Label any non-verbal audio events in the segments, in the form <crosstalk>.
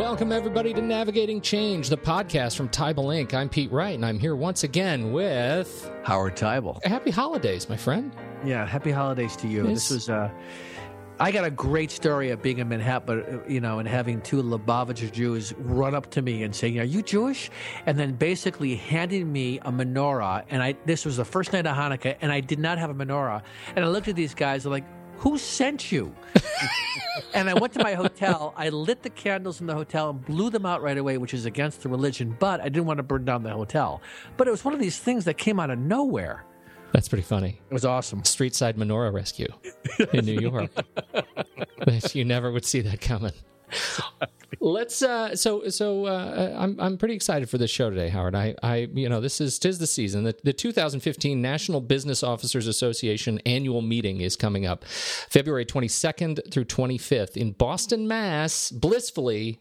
Welcome, everybody, to Navigating Change, the podcast from Teibel Inc. I'm Pete Wright, and I'm here once again with Howard Teibel. Happy Holidays, my friend. Yeah, happy holidays to you. Yes. This was uh, I got a great story of being in Manhattan, uh, you know, and having two Lubavitcher Jews run up to me and saying, "Are you Jewish?" and then basically handing me a menorah. And I this was the first night of Hanukkah, and I did not have a menorah. And I looked at these guys, they're like. Who sent you? <laughs> and I went to my hotel. I lit the candles in the hotel and blew them out right away, which is against the religion, but I didn't want to burn down the hotel. But it was one of these things that came out of nowhere. That's pretty funny. It was awesome. Street side menorah rescue in New York. <laughs> you never would see that coming. <laughs> <laughs> Let's uh so so uh I'm I'm pretty excited for this show today, Howard. I I you know, this is tis the season. The, the 2015 National Business Officers Association annual meeting is coming up February 22nd through 25th in Boston, Mass. Blissfully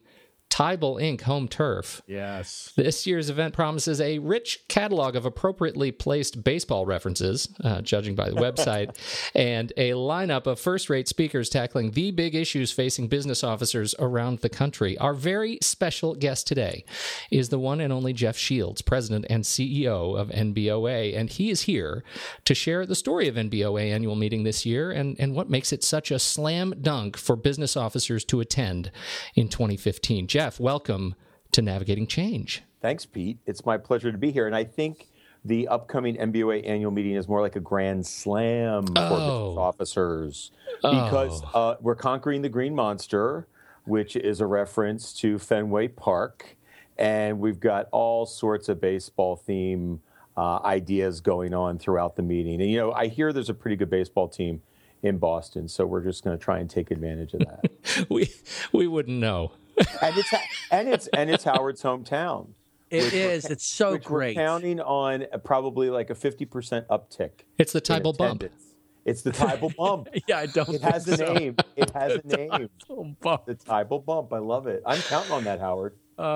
Teibel Inc. home turf. Yes. This year's event promises a rich catalog of appropriately placed baseball references, uh, judging by the <laughs> website, and a lineup of first rate speakers tackling the big issues facing business officers around the country. Our very special guest today is the one and only Jeff Shields, President and CEO of NBOA, and he is here to share the story of NBOA annual meeting this year and, and what makes it such a slam dunk for business officers to attend in 2015. Jeff, welcome to Navigating Change. Thanks, Pete. It's my pleasure to be here. And I think the upcoming NBOA annual meeting is more like a grand slam for Oh. business officers because uh, we're conquering the Green Monster, which is a reference to Fenway Park. And we've got all sorts of baseball theme uh, ideas going on throughout the meeting. And, you know, I hear there's a pretty good baseball team in Boston. So we're just going to try and take advantage of that. <laughs> We we wouldn't know. And, it's, and, it's, and it's Howard's hometown. It Which we're is. ca- It's so which great. We're counting on probably like a 50% uptick. It's the in Teibel bump. It's the Teibel <laughs> bump. Yeah, I don't. It has a so. name. It has <laughs> a name. All The Teibel bump. I love it. I'm counting on that, Howard.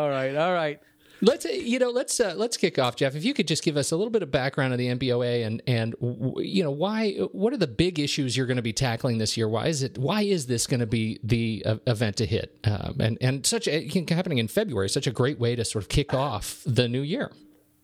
right, all right. Let's you know let's uh, let's kick off, Jeff. If you could just give us a little bit of background of the NBOA and and you know why what are the big issues you're going to be tackling this year? Why is it why is this going to be the uh, event to hit? Um, and and such a, happening in February, such a great way to sort of kick off the new year.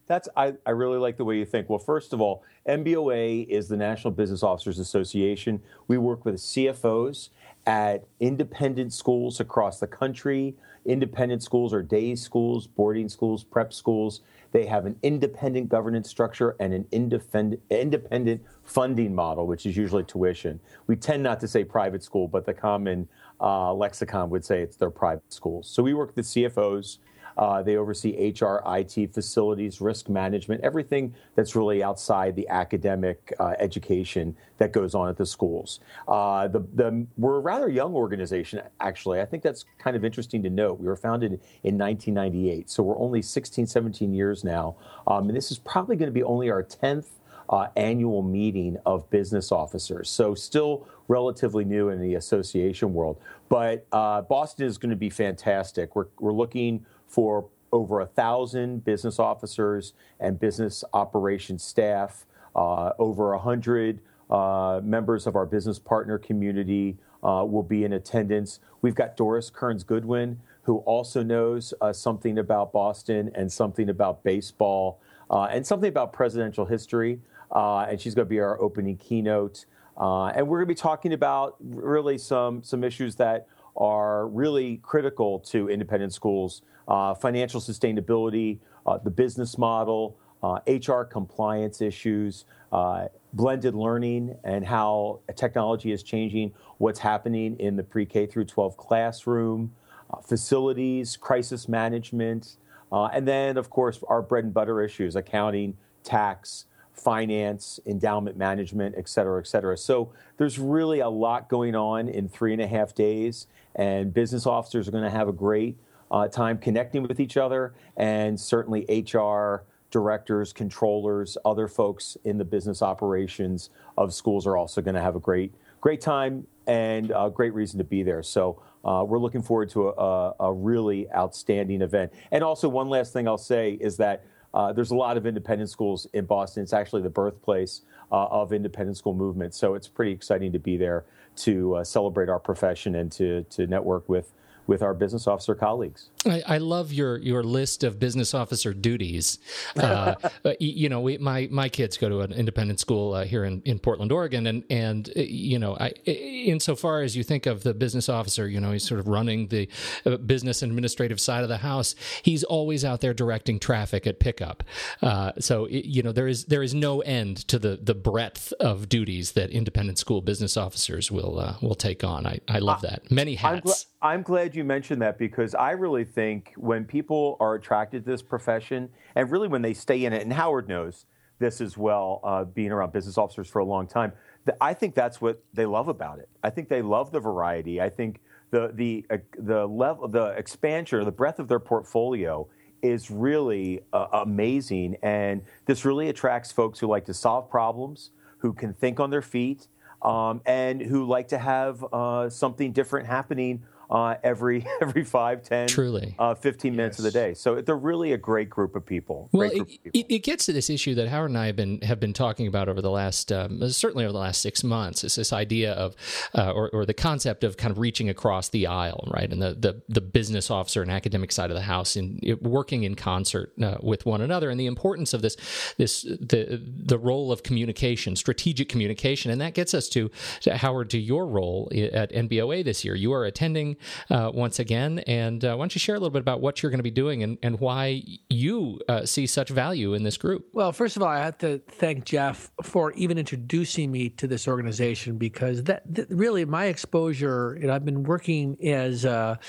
That's I, I really like the way you think. Well, first of all, NBOA is the National Business Officers Association. We work with CFOs at independent schools across the country. Independent schools are day schools, boarding schools, prep schools. They have an independent governance structure and an independent independent funding model, which is usually tuition. We tend not to say private school, but the common uh, lexicon would say it's their private schools. So we work with CFOs. Uh, they oversee HR, IT, facilities, risk management, everything that's really outside the academic uh, education that goes on at the schools. Uh, the, the, we're a rather young organization, actually. I think that's kind of interesting to note. We were founded in 1998, so we're only 16, 17 years now. Um, and this is probably going to be only our 10th uh, annual meeting of business officers. So still relatively new in the association world. But uh, Boston is going to be fantastic. We're, we're looking for over a thousand business officers and business operations staff, uh, over a hundred uh, members of our business partner community uh, will be in attendance. We've got Doris Kearns Goodwin, who also knows uh, something about Boston and something about baseball uh, and something about presidential history. Uh, and she's going to be our opening keynote. And we're going to be talking about really some, some issues that are really critical to independent schools uh, financial sustainability, uh, the business model, uh, HR compliance issues, uh, blended learning, and how technology is changing what's happening in the pre K through 12 classroom, uh, facilities, crisis management, uh, and then, of course, our bread and butter issues accounting, tax, finance, endowment management, et cetera, et cetera. So there's really a lot going on in three and a half days, and business officers are going to have a great uh, time connecting with each other, and certainly HR directors, controllers, other folks in the business operations of schools are also going to have a great, great time and a great reason to be there. So uh, we're looking forward to a, a, really outstanding event. And also, one last thing I'll say is that uh, there's a lot of independent schools in Boston. It's actually the birthplace uh, of independent school movement. So it's pretty exciting to be there to uh, celebrate our profession and to, to network with with our business officer colleagues. I, I love your your list of business officer duties. Uh, <laughs> you know, we, my my kids go to an independent school uh, here in, in Portland, Oregon, and and uh, you know, I, insofar as you think of the business officer, you know, he's sort of running the uh, business administrative side of the house. He's always out there directing traffic at pickup. Uh, so you know, there is there is no end to the the breadth of duties that independent school business officers will uh, will take on. I, I love that many hats. I'm glad you mentioned that because I really think when people are attracted to this profession, and really when they stay in it, and Howard knows this as well, uh, being around business officers for a long time, that I think that's what they love about it. I think they love the variety. I think the the uh, the level, the expansion, the breadth of their portfolio is really uh, amazing, and this really attracts folks who like to solve problems, who can think on their feet, um, and who like to have uh, something different happening uh, every <laughs> every 5, 10, Truly. Uh, 15 minutes yes. of the day. So they're really a great group of people. Well, it, people. it, gets to this issue that Howard and I have been have been talking about over the last um, certainly over the last six months. It's this idea of uh, or, or the concept of kind of reaching across the aisle, right, and the the, the business officer and academic side of the house in working in concert uh, with one another, and the importance of this this the the role of communication, strategic communication, and that gets us to, to Howard to your role at NBOA this year. You are attending uh, once again. And uh, why don't you share a little bit about what you're going to be doing and, and why you uh, see such value in this group? Well, first of all, I have to thank Jeff for even introducing me to this organization because that, that really my exposure, and I've been working as a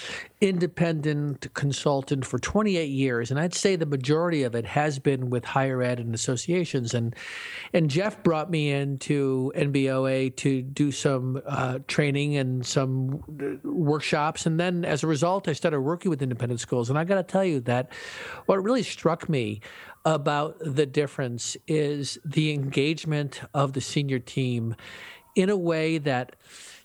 independent consultant for 28 years, and I'd say the majority of it has been with higher ed and associations. And and Jeff brought me into NBOA to do some uh, training and some uh, workshops and then as a result, I started working with independent schools. And I got to tell you that what really struck me about the difference is the engagement of the senior team in a way that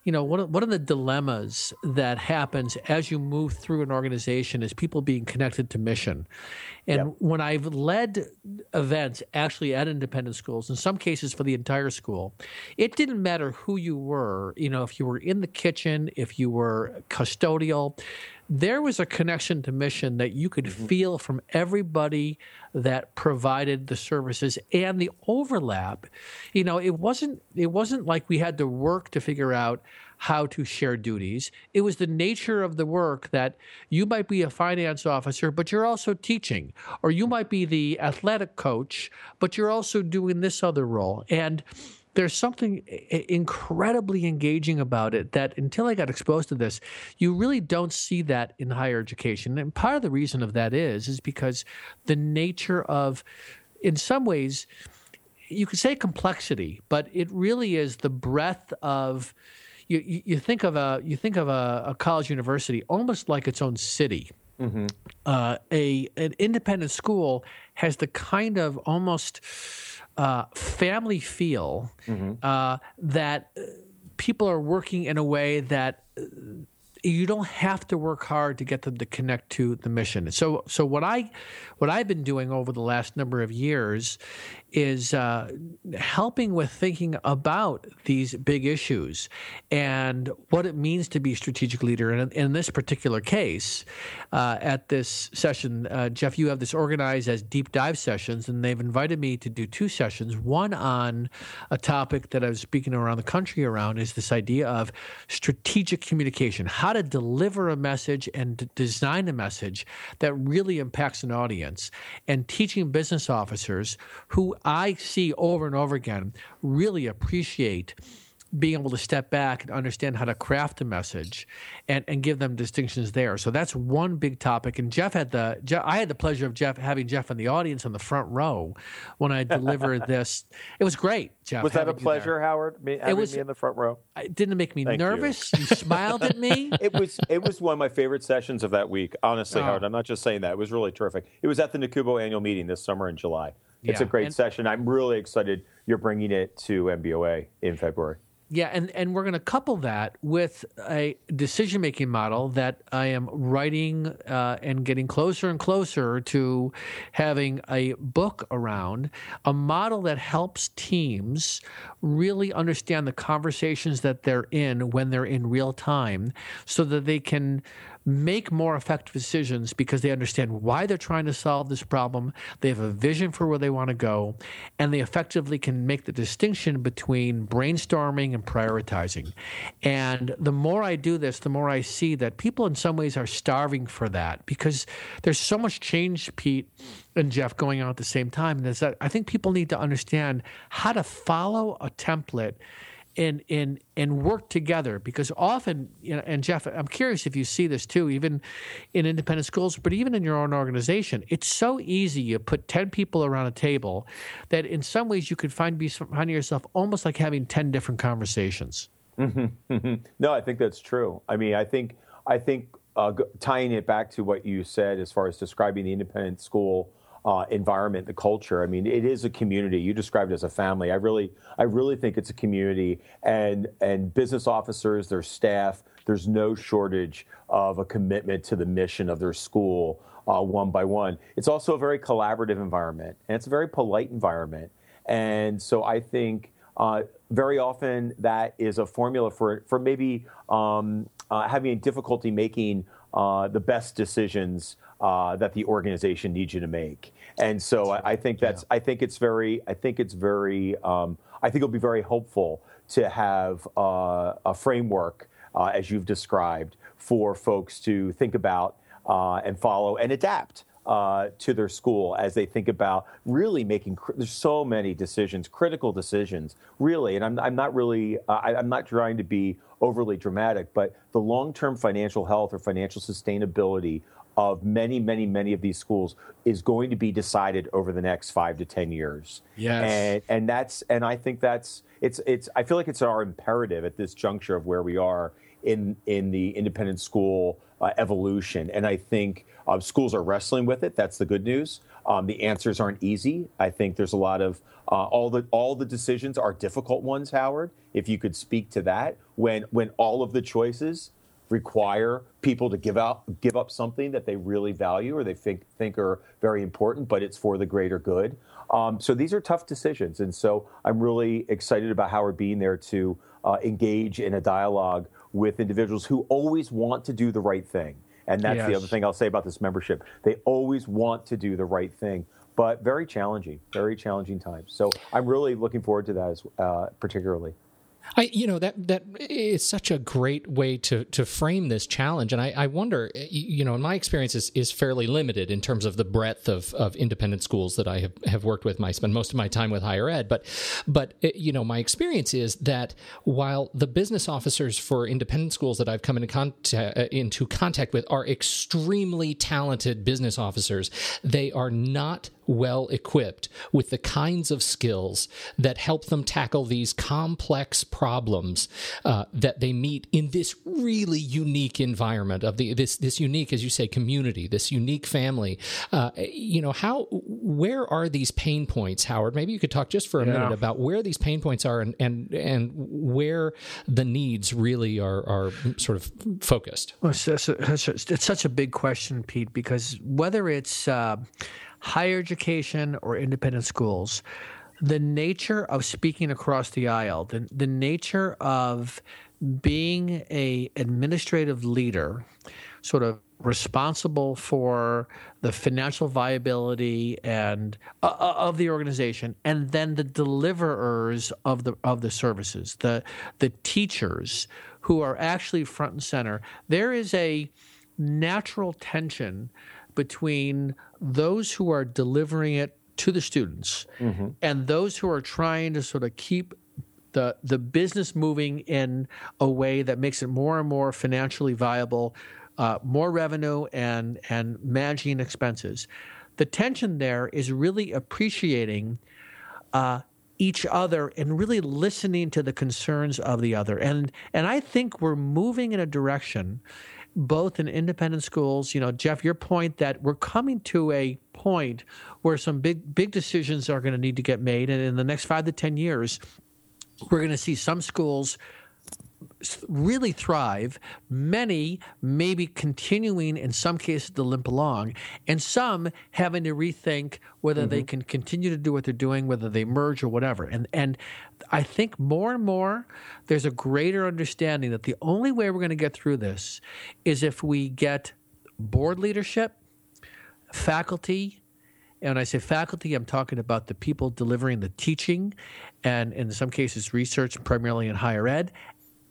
you know, one of, one of the dilemmas that happens as you move through an organization is people being connected to mission. And yep. when I've led events actually at independent schools, in some cases for the entire school, it didn't matter who you were, you know, if you were in the kitchen, if you were custodial, there was a connection to mission that you could mm-hmm. feel from everybody that provided the services and the overlap. You know it wasn't it wasn't like we had to work to figure out how to share duties. It was the nature of the work that you might be a finance officer but you're also teaching or you might be the athletic coach but you're also doing this other role. And there's something incredibly engaging about it that until I got exposed to this, you really don't see that in higher education. And part of the reason of that is is because the nature of in some ways you could say complexity, but it really is the breadth of you, you think of a you think of a, a college university almost like its own city. Mm-hmm. Uh, a an independent school has the kind of almost uh, family feel mm-hmm. uh, that people are working in a way that uh, you don't have to work hard to get them to connect to the mission. So, so what I, what I've been doing over the last number of years, is uh, helping with thinking about these big issues and what it means to be a strategic leader. And in, this particular case, uh, at this session, uh, Jeff, you have this organized as deep dive sessions, and they've invited me to do two sessions. One on a topic that I was speaking around the country around is this idea of strategic communication, how to deliver a message and design a message that really impacts an audience, and teaching business officers who I see over and over again really appreciate being able to step back and understand how to craft a message and, and give them distinctions there. So that's one big topic. And Jeff had the Jeff, I had the pleasure of Jeff having Jeff in the audience in the front row when I delivered <laughs> this. It was great, Jeff. Was that a pleasure, Howard? Me, it was me in the front row. It didn't make me Thank nervous. You. you. smiled at me. <laughs> It was it was one of my favorite sessions of that week. Honestly, oh. Howard, I'm not just saying that. It was really terrific. It was at the NACUBO annual meeting this summer in July. It's yeah. a great and, session. I'm really excited you're bringing it to NBOA in February. Yeah, and, and we're going to couple that with a decision making model that I am writing uh, and getting closer and closer to having a book around, a model that helps teams really understand the conversations that they're in when they're in real time so that they can make more effective decisions because they understand why they're trying to solve this problem. They have a vision for where they want to go, and they effectively can make the distinction between brainstorming and prioritizing. And the more I do this, the more I see that people in some ways are starving for that because there's so much change, Pete and Jeff, going on at the same time. And that I think people need to understand how to follow a template and and and work together because often you know, and Jeff I'm curious if you see this too even in independent schools but even in your own organization it's so easy you put 10 people around a table that in some ways you could find be find yourself almost like having 10 different conversations mm-hmm. <laughs> no I think that's true I mean I think I think uh, tying it back to what you said as far as describing the independent school uh, environment, the culture. I mean, it is a community. You described it as a family. I really, I really think it's a community, and and business officers, their staff. There's no shortage of a commitment to the mission of their school, uh, one by one. It's also a very collaborative environment, and it's a very polite environment. And so I think uh, very often that is a formula for for maybe um, uh, having difficulty making uh, the best decisions uh, that the organization needs you to make. And so I, I think that's yeah. I think it's very I think it's very um, I think it'll be very helpful to have uh, a framework uh, as you've described for folks to think about uh, and follow and adapt. Uh, to their school as they think about really making. There's so many decisions, critical decisions, really, and I'm, I'm not really. Uh, I, I'm not trying to be overly dramatic, but the long-term financial health or financial sustainability of many, many, many of these schools is going to be decided over the next five to ten years. Yes, and and that's and I think that's it's it's I feel like it's our imperative at this juncture of where we are in in the independent school uh, evolution, and I think uh, schools are wrestling with it. That's the good news. Um, the answers aren't easy. I think there's a lot of uh, all the all the decisions are difficult ones. Howard, if you could speak to that, when when all of the choices require people to give out give up something that they really value or they think think are very important, but it's for the greater good. Um, so these are tough decisions, and so I'm really excited about Howard being there to uh, engage in a dialogue with individuals who always want to do the right thing. And that's yes. the other thing I'll say about this membership. They always want to do the right thing, but very challenging, very challenging times. So I'm really looking forward to that, as, uh, particularly. I, you know, that that is such a great way to to frame this challenge, and I, I wonder, you know, my experience is, is fairly limited in terms of the breadth of, of independent schools that I have, have worked with. I spend most of my time with higher ed, but but you know, my experience is that while the business officers for independent schools that I've come into contact, uh, into contact with are extremely talented business officers, they are not well equipped with the kinds of skills that help them tackle these complex problems uh, that they meet in this really unique environment of the this this unique, as you say, community, this unique family. Uh, you know, how where are these pain points, Howard? Maybe you could talk just for a yeah. minute about where these pain points are and and and where the needs really are are sort of focused. Well, it's, it's, it's such a big question, Pete, because whether it's uh, higher education or independent schools, the nature of speaking across the aisle, the, the nature of being a administrative leader, sort of responsible for the financial viability and uh, uh of the organization and then the deliverers of the of the services the the teachers who are actually front and center. There is a natural tension between those who are delivering it to the students mm-hmm. and those who are trying to sort of keep the the business moving in a way that makes it more and more financially viable, uh, more revenue and and managing expenses. The tension there is really appreciating uh, each other and really listening to the concerns of the other. And and I think we're moving in a direction both in independent schools. You know, Jeff, your point that we're coming to a point where some big big decisions are going to need to get made, and in the next five to ten years, we're going to see some schools really thrive. Many maybe continuing in some cases to limp along, and some having to rethink whether mm-hmm. they can continue to do what they're doing, whether they merge or whatever. And and I think more and more there's a greater understanding that the only way we're going to get through this is if we get board leadership, faculty, and when I say faculty, I'm talking about the people delivering the teaching and in some cases research, primarily in higher ed,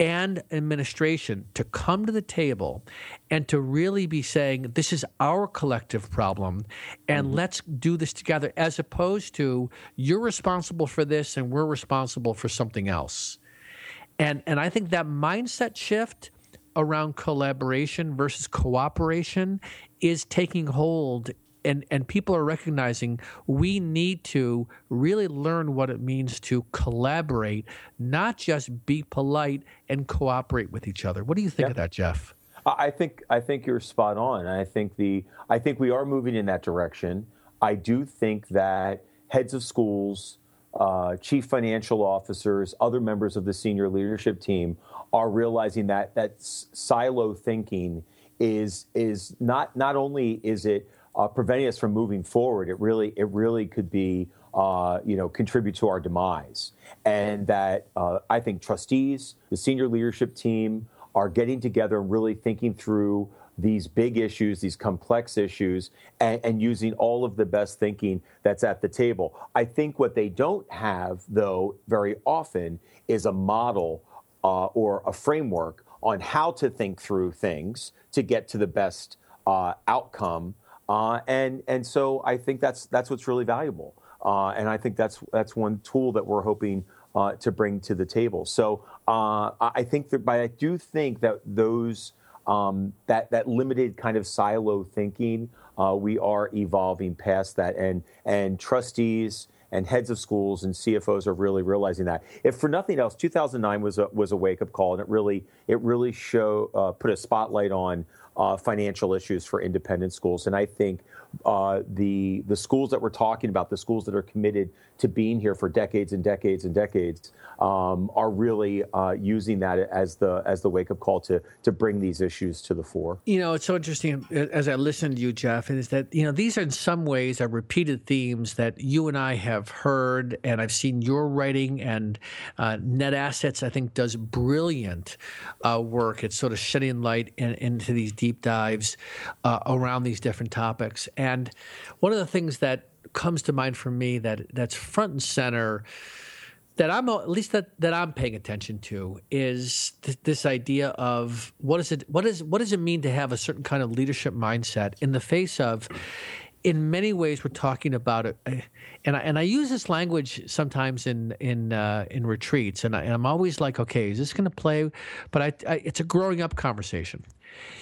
and administration to come to the table and to really be saying, this is our collective problem and mm-hmm. let's do this together, as opposed to you're responsible for this and we're responsible for something else. And, and I think that mindset shift around collaboration versus cooperation is taking hold and and people are recognizing we need to really learn what it means to collaborate, not just be polite and cooperate with each other. What do you think of that, Jeff? I think I think you're spot on. I think the I think we are moving in that direction. I do think that heads of schools, uh, chief financial officers, other members of the senior leadership team are realizing that that silo thinking is is not not only is it uh, preventing us from moving forward, it really it really could be uh, you know contribute to our demise. And that uh, I think trustees, the senior leadership team, are getting together and really thinking through these big issues, these complex issues, and, and, using all of the best thinking that's at the table. I think what they don't have, though, very often is a model uh, or a framework on how to think through things to get to the best uh, outcome uh, and and so I think that's that's what's really valuable. Uh, and I think that's that's one tool that we're hoping uh, to bring to the table. So uh, I think that, but I do think that those um, that that limited kind of silo thinking, uh, we are evolving past that, and and trustees and heads of schools and CFOs are really realizing that. If for nothing else, 2009 was a was a wake up call, and it really it really show uh, put a spotlight on uh, financial issues for independent schools. And I think uh, the the schools that we're talking about, the schools that are committed to being here for decades and decades and decades, um, are really uh, using that as the as the wake up call to to bring these issues to the fore. You know, it's so interesting as I listen to you, Jeff, is that you know these are in some ways are repeated themes that you and I have heard, and I've seen your writing and uh, Net Assets. I think does brilliant uh, work. It's sort of shedding light in, into these deep dives uh, around these different topics. And one of the things that comes to mind for me that that's front and center that I'm at least that, that I'm paying attention to is th- this idea of what is it what is what does it mean to have a certain kind of leadership mindset in the face of in many ways we're talking about it. And I, and I use this language sometimes in in uh, in retreats and, I, am always like okay is this going to play? But I, I, it's a growing up conversation.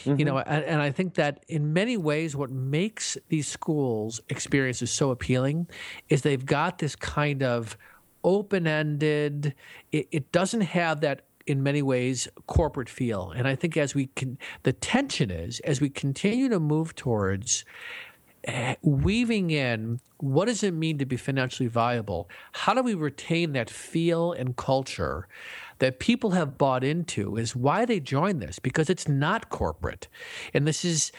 Mm-hmm. You know, and, and, I think that in many ways, what makes these schools experiences so appealing is they've got this kind of open ended, it, it doesn't have that in many ways corporate feel. And i think as we can the tension is as we continue to move towards weaving in what does it mean to be financially viable how do we retain that feel and culture that people have bought into is why they join this because it's not corporate. And this is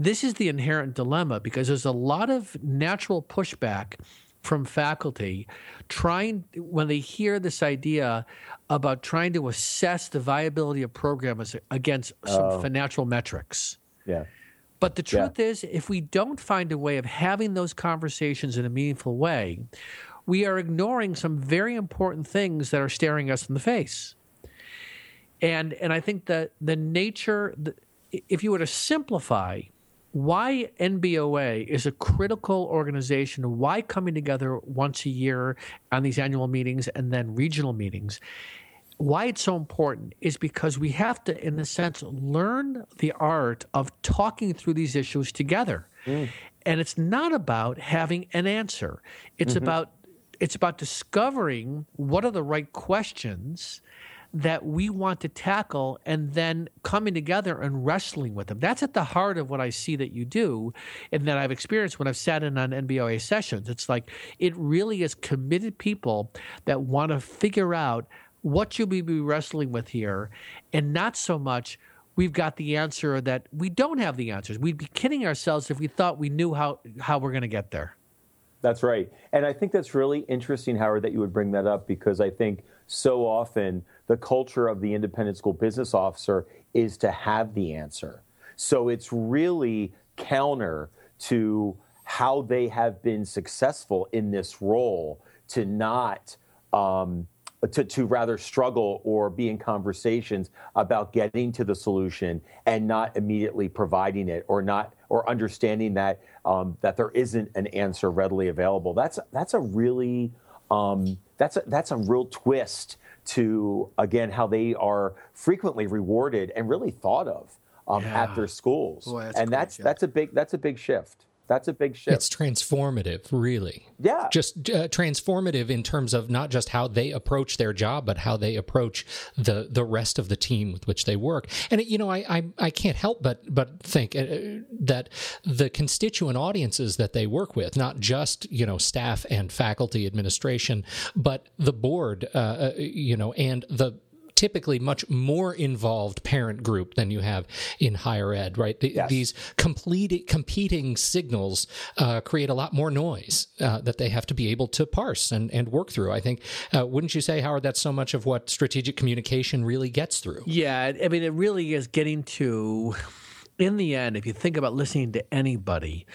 this is the inherent dilemma because there's a lot of natural pushback from faculty trying when they hear this idea about trying to assess the viability of programs against some oh. financial metrics. Yeah. But the truth yeah. is, if we don't find a way of having those conversations in a meaningful way, we are ignoring some very important things that are staring us in the face. And and I think that the nature, the, if you were to simplify why NBOA is a critical organization, why coming together once a year on these annual meetings and then regional meetings, why it's so important is because we have to, in a sense, learn the art of talking through these issues together. Mm. And it's not about having an answer. It's mm-hmm. about it's about discovering what are the right questions that we want to tackle and then coming together and wrestling with them. That's at the heart of what I see that you do and that I've experienced when I've sat in on NBOA sessions. It's like it really is committed people that want to figure out what should we be wrestling with here, and not so much we've got the answer that we don't have the answers. We'd be kidding ourselves if we thought we knew how how we're going to get there. That's right. And I think that's really interesting, Howard, that you would bring that up because I think so often the culture of the independent school business officer is to have the answer. So it's really counter to how they have been successful in this role to not. Um, to, to rather struggle or be in conversations about getting to the solution and not immediately providing it or not or understanding that um, that there isn't an answer readily available. That's that's a really um, that's a, that's a real twist to again how they are frequently rewarded and really thought of um, yeah. at their schools, Boy, that's and that's that's a big that's a big shift. That's a big shift. It's transformative, really. Yeah. Just uh, transformative in terms of not just how they approach their job, but how they approach the the rest of the team with which they work. And you know, I I, I can't help but but think uh, that the constituent audiences that they work with, not just you know staff and faculty, administration, but the board, uh, uh you know, and the typically much more involved parent group than you have in higher ed, right? The, yes. These complete, competing signals uh, create a lot more noise uh, that they have to be able to parse and, and work through. I think, uh, wouldn't you say, Howard, that's so much of what strategic communication really gets through? Yeah, I mean, it really is getting to in the end, if you think about listening to anybody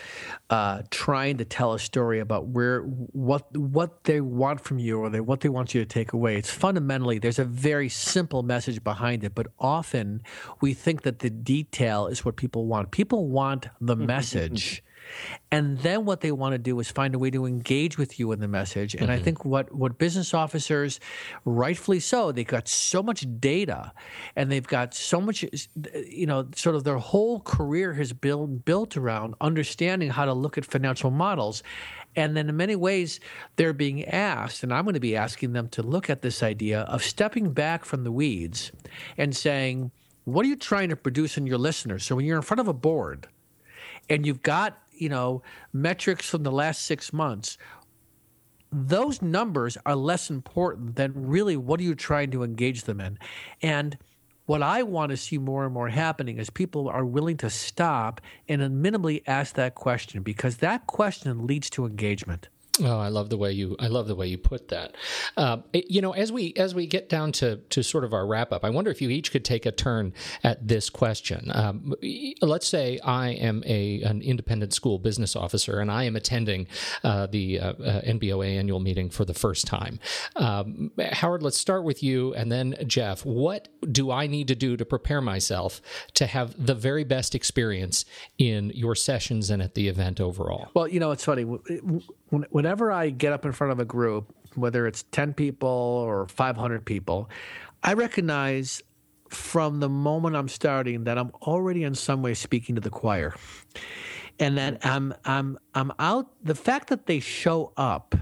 uh, trying to tell a story about where what what they want from you or they, what they want you to take away, it's fundamentally there's a very simple message behind it. But often we think that the detail is what people want. People want the message. And then what they want to do is find a way to engage with you in the message. And mm-hmm. I think what, what business officers, rightfully so, they've got so much data and they've got so much, you know, sort of their whole career has built, built around understanding how to look at financial models. And then in many ways, they're being asked, and I'm going to be asking them to look at this idea of stepping back from the weeds and saying, what are you trying to produce in your listeners? So when you're in front of a board and you've got you know, metrics from the last six months, those numbers are less important than really what are you trying to engage them in. And what I want to see more and more happening is people are willing to stop and minimally ask that question because that question leads to engagement. Oh, I love the way you I love the way you put that. Uh, it, you know, as we as we get down to to sort of our wrap up, I wonder if you each could take a turn at this question. Um, let's say I am a an independent school business officer and I am attending uh, the uh, uh NBOA annual meeting for the first time. Um, Howard, let's start with you, and then Jeff. What do I need to do to prepare myself to have the very best experience in your sessions and at the event overall? Well, you know, it's funny whenever I get up in front of a group, whether it's 10 people or 500 people, I recognize from the moment I'm starting that I'm already in some way speaking to the choir. And that I'm I'm I'm out the fact that they show up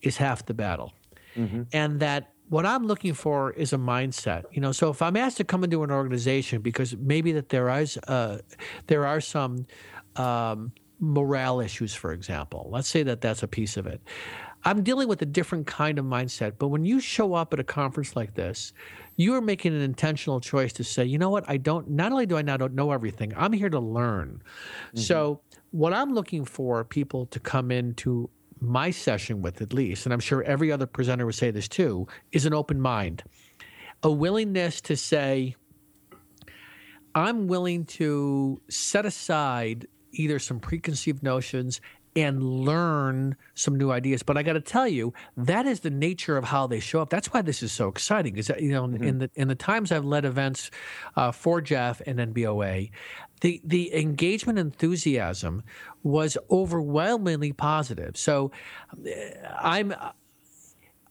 is half the battle. Mm-hmm. And that what I'm looking for is a mindset. You know, so if I'm asked to come into an organization because maybe that there is uh, there are some um, morale issues, for example. Let's say that that's a piece of it. I'm dealing with a different kind of mindset. But when you show up at a conference like this, you are making an intentional choice to say, you know what, I don't, not only do I not know everything, I'm here to learn. Mm-hmm. So, what I'm looking for people to come into my session with, at least, and I'm sure every other presenter would say this too, is an open mind, a willingness to say, I'm willing to set aside either some preconceived notions and learn some new ideas. But I got to tell you, that is the nature of how they show up. That's why this is so exciting. Is that you know, mm-hmm. in the in the times I've led events uh, for Jeff and NBOA, the the engagement enthusiasm was overwhelmingly positive. So, uh, I'm.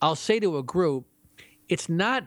I'll say to a group, it's not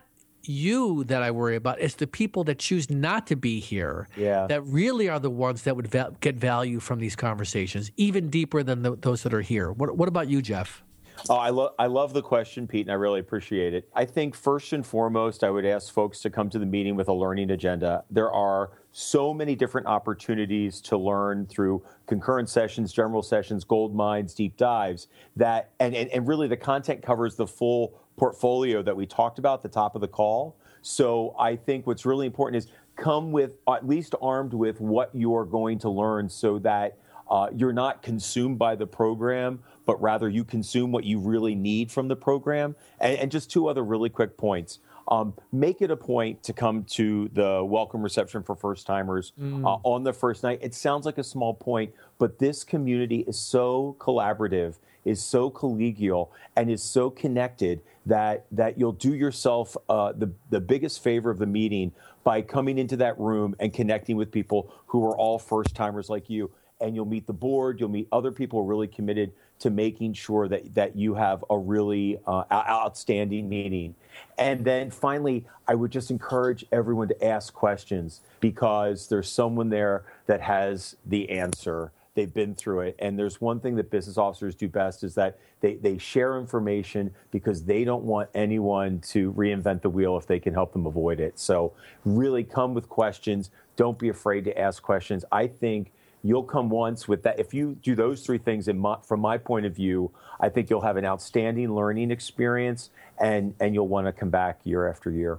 you that I worry about. It's the people that choose not to be here yeah. that really are the ones that would va- get value from these conversations, even deeper than the, those that are here. What, what about you, Jeff? Oh, I love I love the question, Pete, and I really appreciate it. I think first and foremost, I would ask folks to come to the meeting with a learning agenda. There are so many different opportunities to learn through concurrent sessions, general sessions, gold mines, deep dives that and, and, and really the content covers the full portfolio that we talked about at the top of the call. So I think what's really important is come with at least armed with what you're going to learn so that uh, you're not consumed by the program, but rather you consume what you really need from the program. And, and just two other really quick points. Um, make it a point to come to the welcome reception for first timers mm. uh, on the first night. It sounds like a small point, but this community is so collaborative, is so collegial, and is so connected that that you'll do yourself uh, the the biggest favor of the meeting by coming into that room and connecting with people who are all first timers like you and you'll meet the board, you'll meet other people really committed to making sure that, that you have a really uh, outstanding meeting. And then finally, I would just encourage everyone to ask questions because there's someone there that has the answer. They've been through it. And there's one thing that business officers do best is that they, they share information because they don't want anyone to reinvent the wheel if they can help them avoid it. So really come with questions. Don't be afraid to ask questions. I think you'll come once with that. If you do those three things, my, from my point of view, I think you'll have an outstanding learning experience, and and you'll want to come back year after year.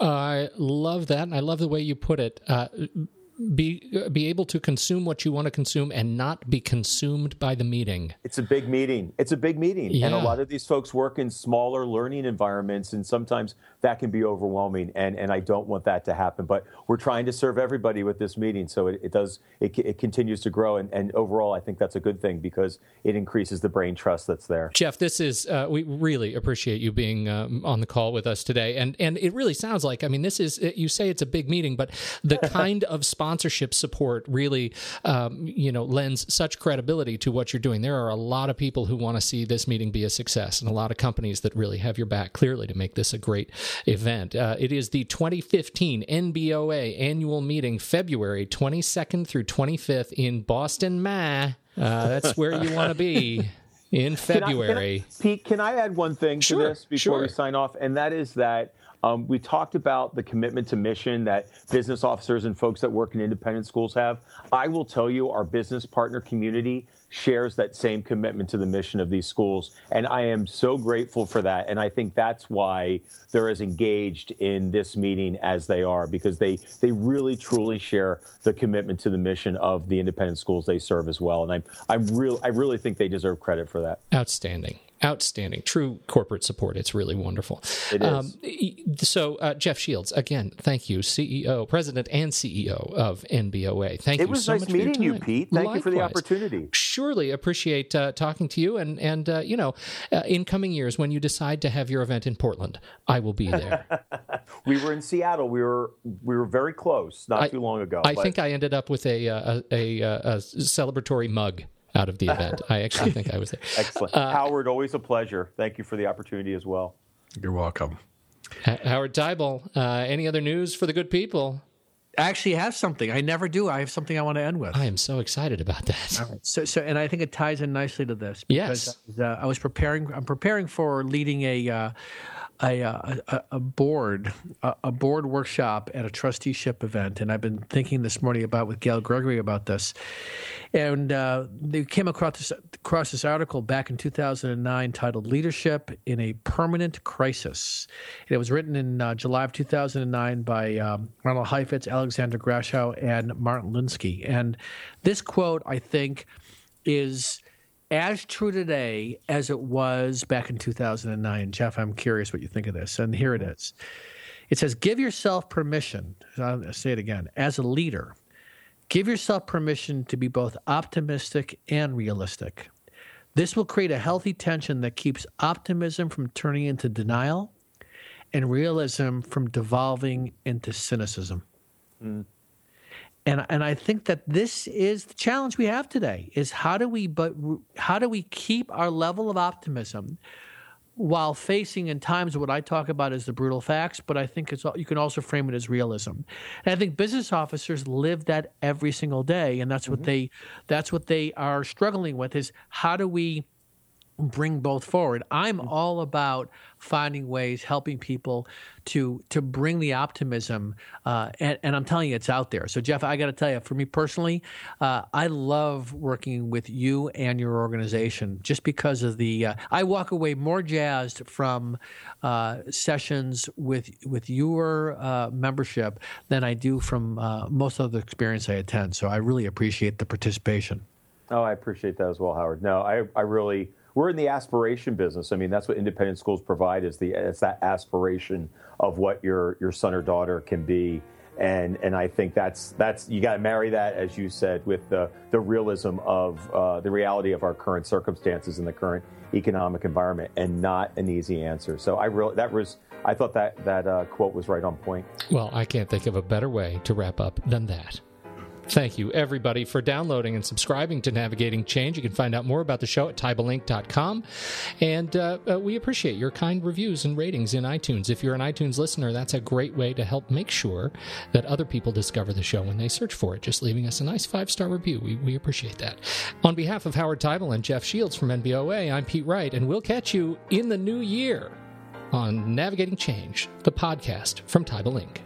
I love that, and I love the way you put it. Uh, be be able to consume what you want to consume and not be consumed by the meeting. It's a big meeting. It's a big meeting, yeah. and a lot of these folks work in smaller learning environments, and sometimes that can be overwhelming. And and I don't want that to happen. But we're trying to serve everybody with this meeting, so it, it does it, it continues to grow, and, and overall, I think that's a good thing because it increases the brain trust that's there. Jeff, this is uh, we really appreciate you being um, on the call with us today, and and it really sounds like I mean this is you say it's a big meeting, but the <laughs> kind of sponsorship support really, um, you know, lends such credibility to what you're doing. There are a lot of people who want to see this meeting be a success, and a lot of companies that really have your back clearly to make this a great event. Uh, it is the 2015 NBOA annual meeting, February 22nd through 25th in Boston, Ma. Uh, that's where you want to be. in February. Can I, can I, Pete, can I add one thing sure, to this before sure. we sign off? And that is that um, we talked about the commitment to mission that business officers and folks that work in independent schools have. I will tell you, our business partner community shares that same commitment to the mission of these schools. And I am so grateful for that. And I think that's why they're as engaged in this meeting as they are, because they, they really truly share the commitment to the mission of the independent schools they serve as well. And I'm, I'm real, I really think they deserve credit for that. Outstanding outstanding true corporate support. It's really wonderful. It is. Um, so uh, jeff shields again thank you ceo president and ceo of nboa thank it you it was so nice meeting you pete. Thank Likewise. you for the opportunity. Surely appreciate uh, talking to you and and uh, you know uh, in coming years when you decide to have your event in portland i will be there. <laughs> We were in seattle. We were we were very close not I, too long ago i but... think i ended up with a, uh, a, a, a celebratory mug out of the event. <laughs> I actually think I was there. Excellent. Uh, Howard, always a pleasure. Thank you for the opportunity as well. You're welcome. Howard Teibel, uh, any other news for the good people? I actually have something. I never do. I have something I want to end with. I am so excited about that. Right. So, so, and I think it ties in nicely to this. Because yes. I was, uh, I was preparing. I'm preparing for leading a. Uh, a, a, a board a, a, board workshop at a trusteeship event, and I've been thinking this morning about with Gail Gregory about this, and uh, they came across this, across this article back in 2009 titled "Leadership in a Permanent Crisis." And it was written in uh, July of 2009 by um, Ronald Heifetz, Alexander Grashow, and Martin Linsky. And this quote, I think, is as true today as it was back in 2009. Jeff, I'm curious what you think of this. And here it is. It says, Give yourself permission, I'll say it again, as a leader, give yourself permission to be both optimistic and realistic. This will create a healthy tension that keeps optimism from turning into denial and realism from devolving into cynicism. Mm and and I think that this is the challenge we have today is how do we but how do we keep our level of optimism while facing in times what I talk about as the brutal facts, but I think it's you can also frame it as realism. And I think business officers live that every single day, and that's mm-hmm. what they that's what they are struggling with is how do we bring both forward. I'm all about finding ways, helping people to to bring the optimism, uh, and, and, I'm telling you, it's out there. So, Jeff, I got to tell you, for me personally, uh, I love working with you and your organization just because of the. Uh, I walk away more jazzed from uh, sessions with with your uh, membership than I do from uh, most of the experience I attend. So, I really appreciate the participation. Oh, I appreciate that as well, Howard. No, I I really we're in the aspiration business. I mean, that's what independent schools provide is the it's that aspiration of what your your son or daughter can be. And and I think that's that's you got to marry that, as you said, with the the realism of uh, the reality of our current circumstances in the current economic environment, and not an easy answer. So I really that was I thought that that uh, quote was right on point. Well, I can't think of a better way to wrap up than that. Thank you, everybody, for downloading and subscribing to Navigating Change. You can find out more about the show at TeibelInc.com. And uh, uh, we appreciate your kind reviews and ratings in iTunes. If you're an iTunes listener, that's a great way to help make sure that other people discover the show when they search for it. Just leaving us a nice five star review. We, we appreciate that. On behalf of Howard Teibel and Jeff Shields from NBOA, I'm Pete Wright, and we'll catch you in the new year on Navigating Change, the podcast from Inc.